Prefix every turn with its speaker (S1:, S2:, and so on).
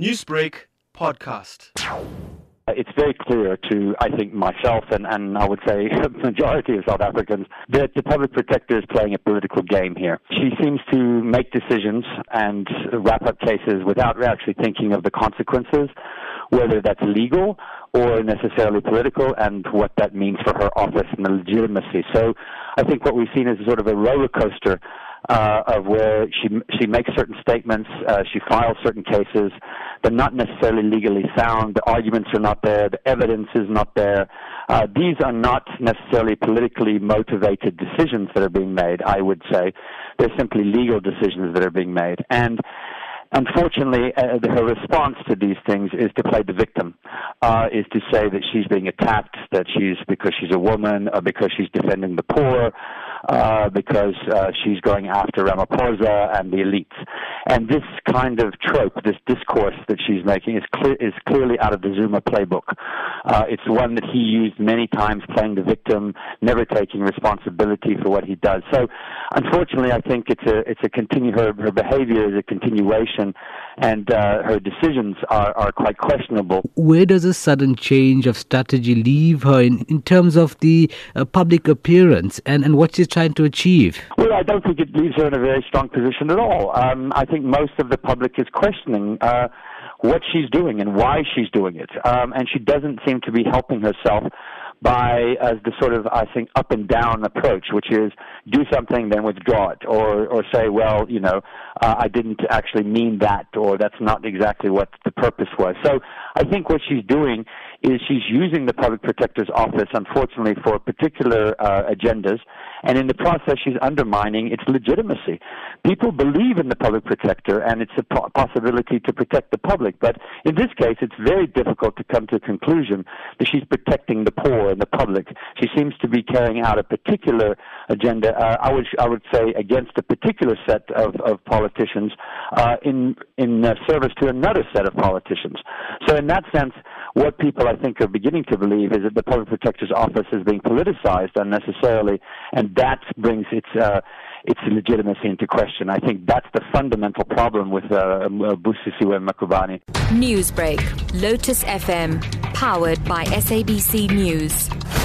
S1: Newsbreak podcast.
S2: It's very clear to, I think, myself and, and I would say the majority of South Africans that the public protector is playing a political game here. She seems to make decisions and wrap up cases without actually thinking of the consequences, whether that's legal or necessarily political, and what that means for her office and the legitimacy. So I think what we've seen is sort of a roller coaster uh, of where she she makes certain statements, uh, she files certain cases. They're not necessarily legally sound. The arguments are not there. The evidence is not there. Uh, these are not necessarily politically motivated decisions that are being made. I would say they're simply legal decisions that are being made, and unfortunately, uh, her response to these things is to play the victim, uh, is to say that she's being attacked, that she's because she's a woman, or because she's defending the poor, uh, because uh, she's going after Ramaphosa and the elites. And this kind of trope, this discourse that she's making, is, is clearly out of the Zuma playbook. Uh, it's one that he used many times, playing the victim, never taking responsibility for what he does. So, unfortunately, I think it's a it's a continue her her behavior is a continuation, and uh, her decisions are are quite questionable.
S3: Where does a sudden change of strategy leave her in in terms of the uh, public appearance and and what she's trying to achieve?
S2: Well, I don't think it leaves her in a very strong position at all. Um, I think most of the public is questioning uh, what she's doing and why she's doing it, um, and she doesn't seem to be helping herself by uh, the sort of I think up and down approach, which is do something then withdraw it, or or say, well, you know, uh, I didn't actually mean that, or that's not exactly what the purpose was. So I think what she's doing is she's using the public protector's office, unfortunately, for particular uh, agendas, and in the process, she's undermining its legitimacy. People believe in the public protector and its a possibility to protect the public, but in this case, it's very difficult to come to a conclusion that she's protecting the poor and the public. She seems to be carrying out a particular agenda. Uh, I would I would say against a particular set of, of politicians uh, in in uh, service to another set of politicians. So in that sense, what people I think are beginning to believe is that the public protector's office is being politicized unnecessarily, and that brings its uh, its legitimacy into question. I think that's the fundamental problem with uh, Busisiwe Mkhwebane.
S4: Newsbreak, Lotus FM, powered by SABC News.